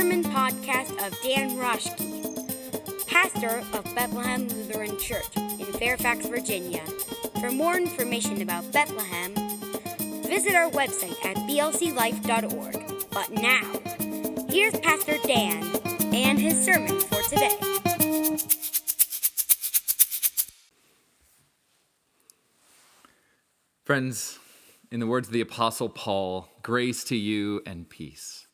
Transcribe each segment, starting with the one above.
sermon podcast of Dan Roschke, pastor of Bethlehem Lutheran Church in Fairfax, Virginia. For more information about Bethlehem, visit our website at blclife.org. But now, here's Pastor Dan and his sermon for today. Friends, in the words of the Apostle Paul, grace to you and peace.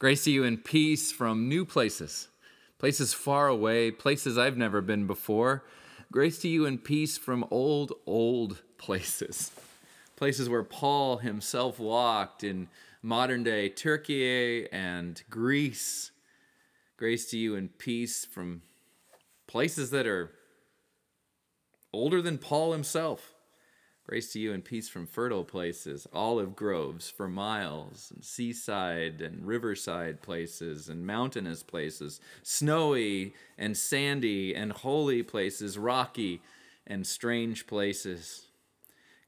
Grace to you and peace from new places, places far away, places I've never been before. Grace to you and peace from old, old places, places where Paul himself walked in modern day Turkey and Greece. Grace to you and peace from places that are older than Paul himself Grace to you and peace from fertile places, olive groves for miles, and seaside and riverside places, and mountainous places, snowy and sandy and holy places, rocky and strange places.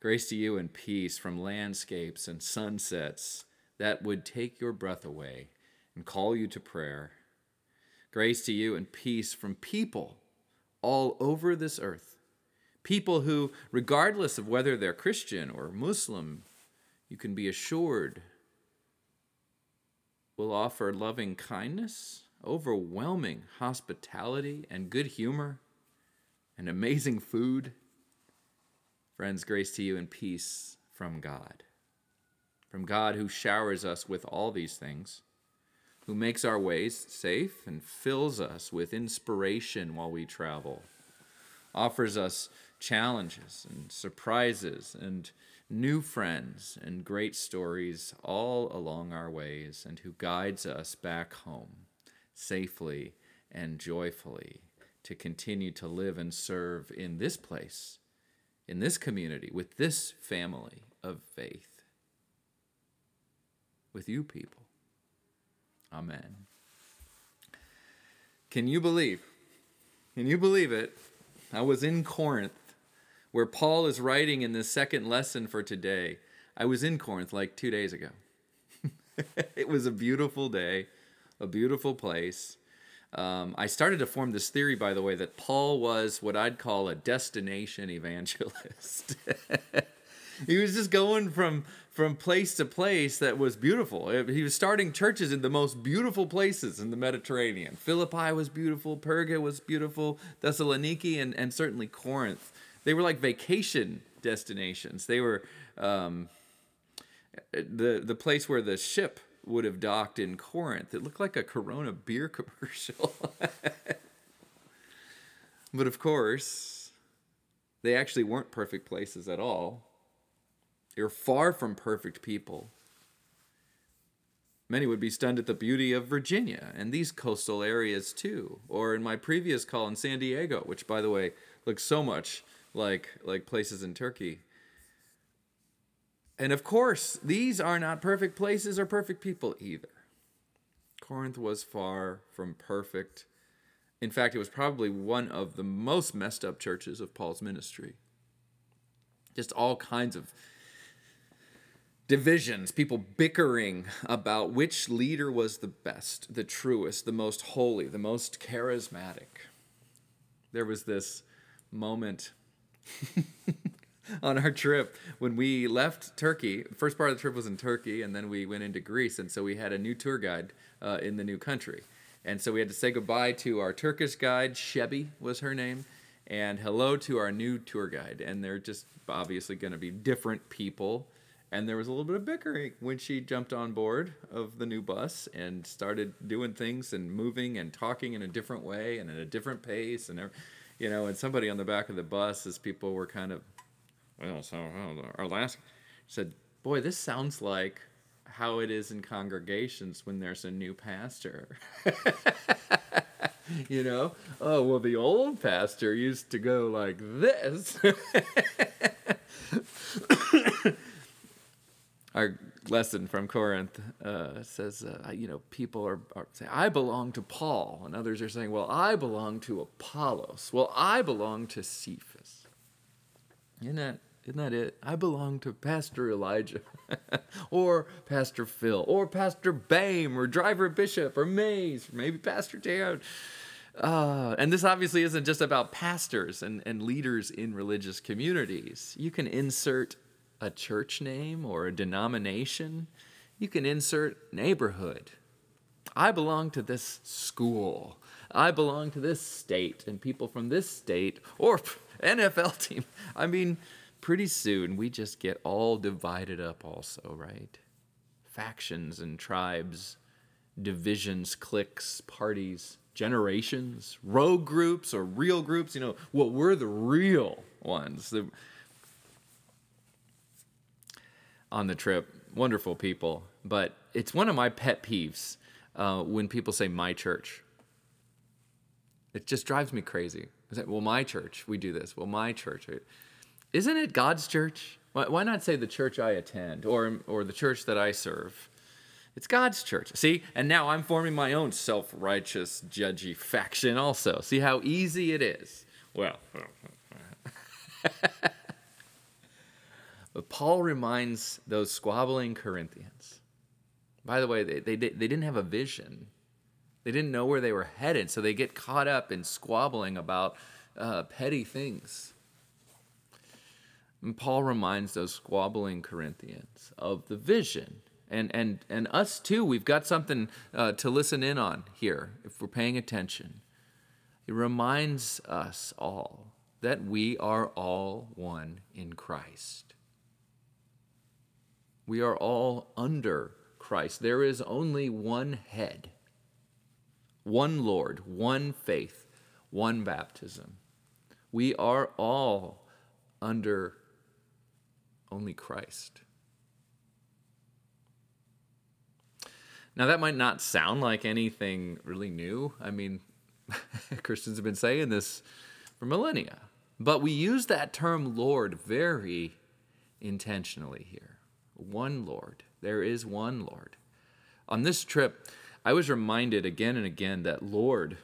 Grace to you and peace from landscapes and sunsets that would take your breath away and call you to prayer. Grace to you and peace from people all over this earth People who, regardless of whether they're Christian or Muslim, you can be assured will offer loving kindness, overwhelming hospitality, and good humor, and amazing food. Friends, grace to you and peace from God. From God who showers us with all these things, who makes our ways safe and fills us with inspiration while we travel, offers us challenges and surprises and new friends and great stories all along our ways, and who guides us back home safely and joyfully to continue to live and serve in this place, in this community, with this family of faith, with you people. Amen. Can you believe? Can you believe it? I was in Corinth where Paul is writing in the second lesson for today. I was in Corinth like two days ago. it was a beautiful day, a beautiful place. Um, I started to form this theory, by the way, that Paul was what I'd call a destination evangelist. he was just going from from place to place that was beautiful. He was starting churches in the most beautiful places in the Mediterranean. Philippi was beautiful, Perga was beautiful, Thessaloniki, and, and certainly Corinth they were like vacation destinations. They were um, the the place where the ship would have docked in Corinth. It looked like a Corona beer commercial. but of course, they actually weren't perfect places at all. They were far from perfect people. Many would be stunned at the beauty of Virginia and these coastal areas too. Or in my previous call in San Diego, which by the way looks so much like like places in Turkey. And of course, these are not perfect places or perfect people either. Corinth was far from perfect. In fact, it was probably one of the most messed up churches of Paul's ministry. Just all kinds of divisions, people bickering about which leader was the best, the truest, the most holy, the most charismatic. There was this moment on our trip when we left Turkey. First part of the trip was in Turkey, and then we went into Greece, and so we had a new tour guide uh, in the new country. And so we had to say goodbye to our Turkish guide, Shebi was her name, and hello to our new tour guide. And they're just obviously going to be different people. And there was a little bit of bickering when she jumped on board of the new bus and started doing things and moving and talking in a different way and at a different pace and everything you know, and somebody on the back of the bus, as people were kind of, well, so our last said, boy, this sounds like how it is in congregations when there's a new pastor. you know, oh well, the old pastor used to go like this. Our lesson from Corinth uh, says, uh, you know, people are, are saying, I belong to Paul. And others are saying, well, I belong to Apollos. Well, I belong to Cephas. Isn't that Isn't that it? I belong to Pastor Elijah, or Pastor Phil, or Pastor Bame, or Driver Bishop, or Mays, or maybe Pastor Dan. Uh, and this obviously isn't just about pastors and, and leaders in religious communities. You can insert a church name or a denomination, you can insert neighborhood. I belong to this school. I belong to this state, and people from this state or NFL team. I mean, pretty soon we just get all divided up, also, right? Factions and tribes, divisions, cliques, parties, generations, rogue groups or real groups. You know, what well, we're the real ones. The, on the trip, wonderful people, but it's one of my pet peeves uh, when people say my church. It just drives me crazy. Well, my church, we do this. Well, my church. Isn't it God's church? Why, why not say the church I attend or, or the church that I serve? It's God's church. See? And now I'm forming my own self righteous, judgy faction also. See how easy it is? Well, but Paul reminds those squabbling Corinthians. By the way, they, they, they didn't have a vision, they didn't know where they were headed, so they get caught up in squabbling about uh, petty things. And Paul reminds those squabbling Corinthians of the vision. And, and, and us too, we've got something uh, to listen in on here if we're paying attention. It reminds us all that we are all one in Christ. We are all under Christ. There is only one head, one Lord, one faith, one baptism. We are all under only Christ. Now, that might not sound like anything really new. I mean, Christians have been saying this for millennia. But we use that term Lord very intentionally here. One Lord. There is one Lord. On this trip, I was reminded again and again that Lord,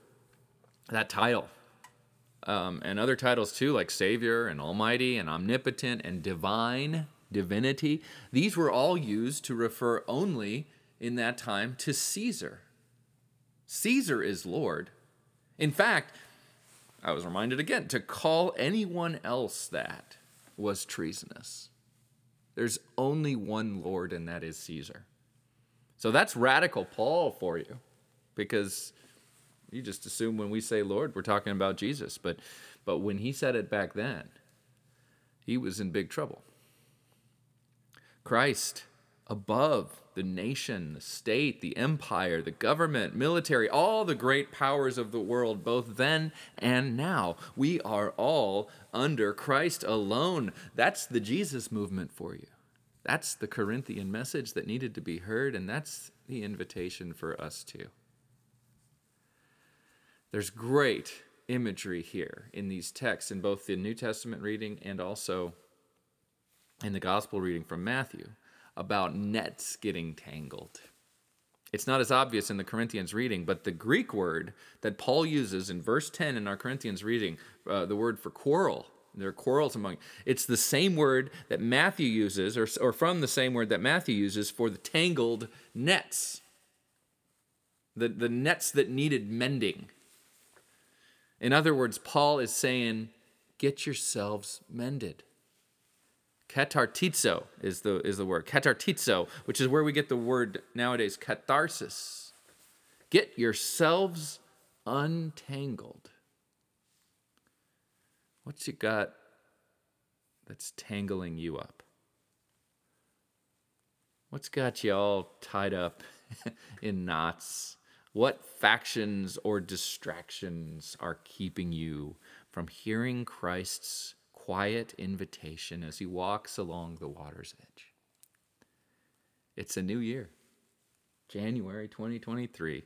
that title, um, and other titles too, like Savior and Almighty and Omnipotent and Divine, Divinity, these were all used to refer only in that time to Caesar. Caesar is Lord. In fact, I was reminded again to call anyone else that was treasonous. There's only one Lord, and that is Caesar. So that's radical Paul for you, because you just assume when we say Lord, we're talking about Jesus. But, but when he said it back then, he was in big trouble. Christ above the nation, the state, the empire, the government, military, all the great powers of the world, both then and now. We are all under Christ alone. That's the Jesus movement for you. That's the Corinthian message that needed to be heard, and that's the invitation for us too. There's great imagery here in these texts, in both the New Testament reading and also in the Gospel reading from Matthew, about nets getting tangled. It's not as obvious in the Corinthians reading, but the Greek word that Paul uses in verse 10 in our Corinthians reading, uh, the word for quarrel, there are quarrels among. It's the same word that Matthew uses, or, or from the same word that Matthew uses for the tangled nets, the, the nets that needed mending. In other words, Paul is saying, get yourselves mended. Katartizo is the, is the word. Katartizo, which is where we get the word nowadays catharsis. Get yourselves untangled. What's you got that's tangling you up? What's got you all tied up in knots? What factions or distractions are keeping you from hearing Christ's quiet invitation as he walks along the water's edge? It's a new year, January 2023,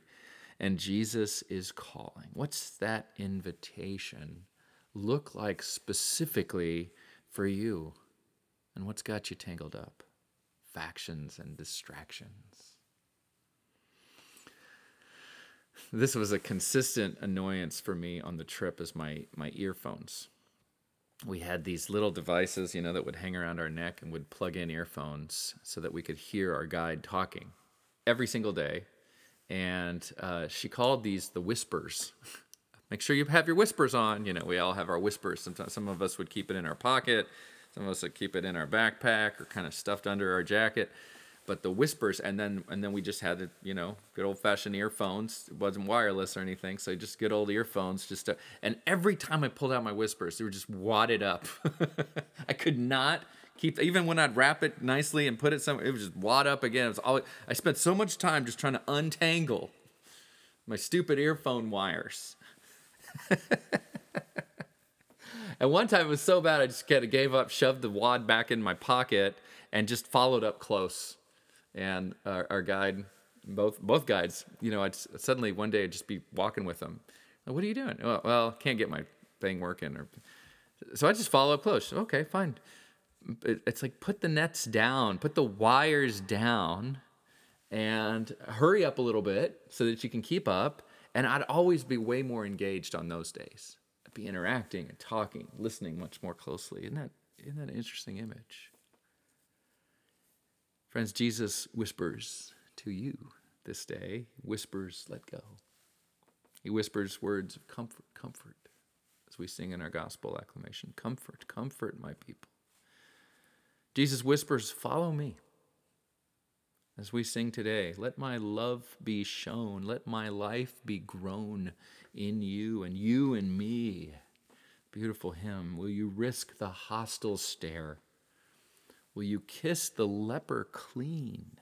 and Jesus is calling. What's that invitation look like specifically for you? And what's got you tangled up? Factions and distractions. This was a consistent annoyance for me on the trip as my, my earphones. We had these little devices, you know, that would hang around our neck and would plug in earphones so that we could hear our guide talking every single day. And uh, she called these the whispers. Make sure you have your whispers on. You know, we all have our whispers. Sometimes some of us would keep it in our pocket, some of us would keep it in our backpack or kind of stuffed under our jacket but the whispers and then and then we just had it you know good old fashioned earphones. It wasn't wireless or anything so just good old earphones just to, and every time i pulled out my whispers they were just wadded up. I could not keep even when i'd wrap it nicely and put it somewhere it was just wad up again. It was all i spent so much time just trying to untangle my stupid earphone wires. And one time it was so bad i just kind of gave up shoved the wad back in my pocket and just followed up close and our, our guide, both both guides, you know, I'd suddenly one day I'd just be walking with them. Like, What are you doing? Well, well, can't get my thing working, or so I just follow up close. Okay, fine. It's like put the nets down, put the wires down, and hurry up a little bit so that you can keep up. And I'd always be way more engaged on those days. I'd be interacting and talking, listening much more closely. Isn't that isn't that an interesting image? Friends, Jesus whispers to you this day, whispers, let go. He whispers words of comfort, comfort, as we sing in our gospel acclamation Comfort, comfort my people. Jesus whispers, Follow me. As we sing today, let my love be shown, let my life be grown in you and you in me. Beautiful hymn. Will you risk the hostile stare? Will you kiss the leper clean?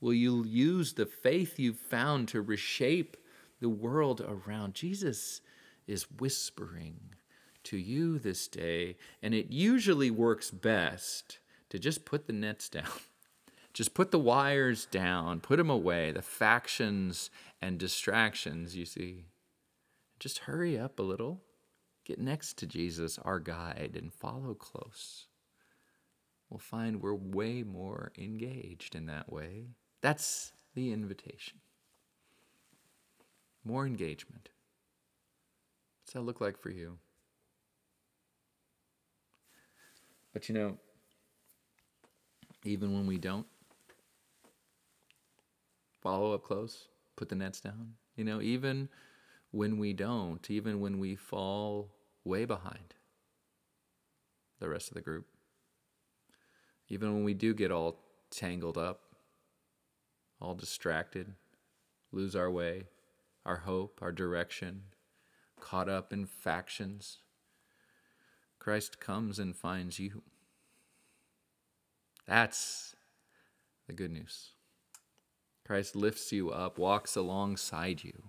Will you use the faith you've found to reshape the world around? Jesus is whispering to you this day, and it usually works best to just put the nets down. Just put the wires down, put them away, the factions and distractions, you see. Just hurry up a little, get next to Jesus, our guide, and follow close we'll find we're way more engaged in that way. That's the invitation. More engagement. What's that look like for you? But you know, even when we don't follow up close, put the nets down, you know, even when we don't, even when we fall way behind the rest of the group, even when we do get all tangled up, all distracted, lose our way, our hope, our direction, caught up in factions, Christ comes and finds you. That's the good news. Christ lifts you up, walks alongside you,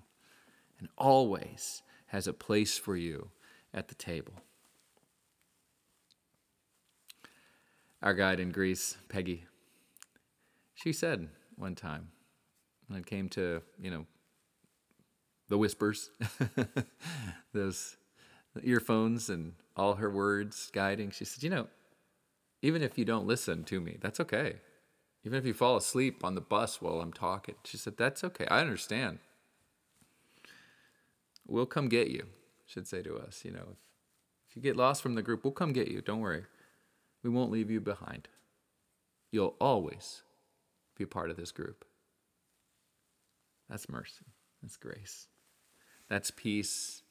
and always has a place for you at the table. Our guide in Greece, Peggy, she said one time when it came to, you know, the whispers, those earphones and all her words guiding, she said, you know, even if you don't listen to me, that's okay. Even if you fall asleep on the bus while I'm talking, she said, that's okay. I understand. We'll come get you, should say to us, you know, if, if you get lost from the group, we'll come get you. Don't worry. We won't leave you behind. You'll always be part of this group. That's mercy. That's grace. That's peace.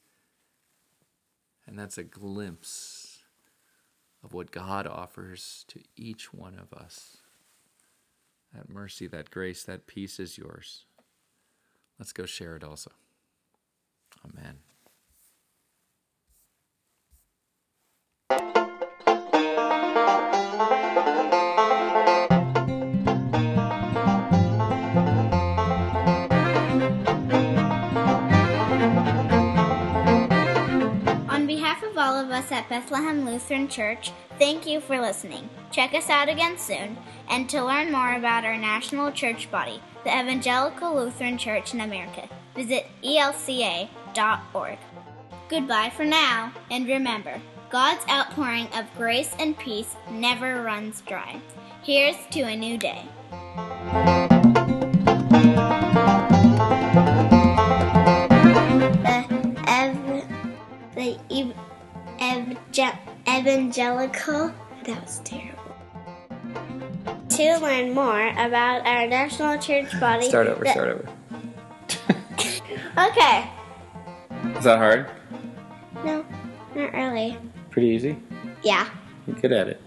And that's a glimpse of what God offers to each one of us. That mercy, that grace, that peace is yours. Let's go share it also. Amen. Us at Bethlehem Lutheran Church, thank you for listening. Check us out again soon. And to learn more about our national church body, the Evangelical Lutheran Church in America, visit elca.org. Goodbye for now, and remember, God's outpouring of grace and peace never runs dry. Here's to a new day. The, the evangelical. That was terrible. To learn more about our national church body. Start over, start over. Okay. Is that hard? No, not really. Pretty easy? Yeah. You're good at it.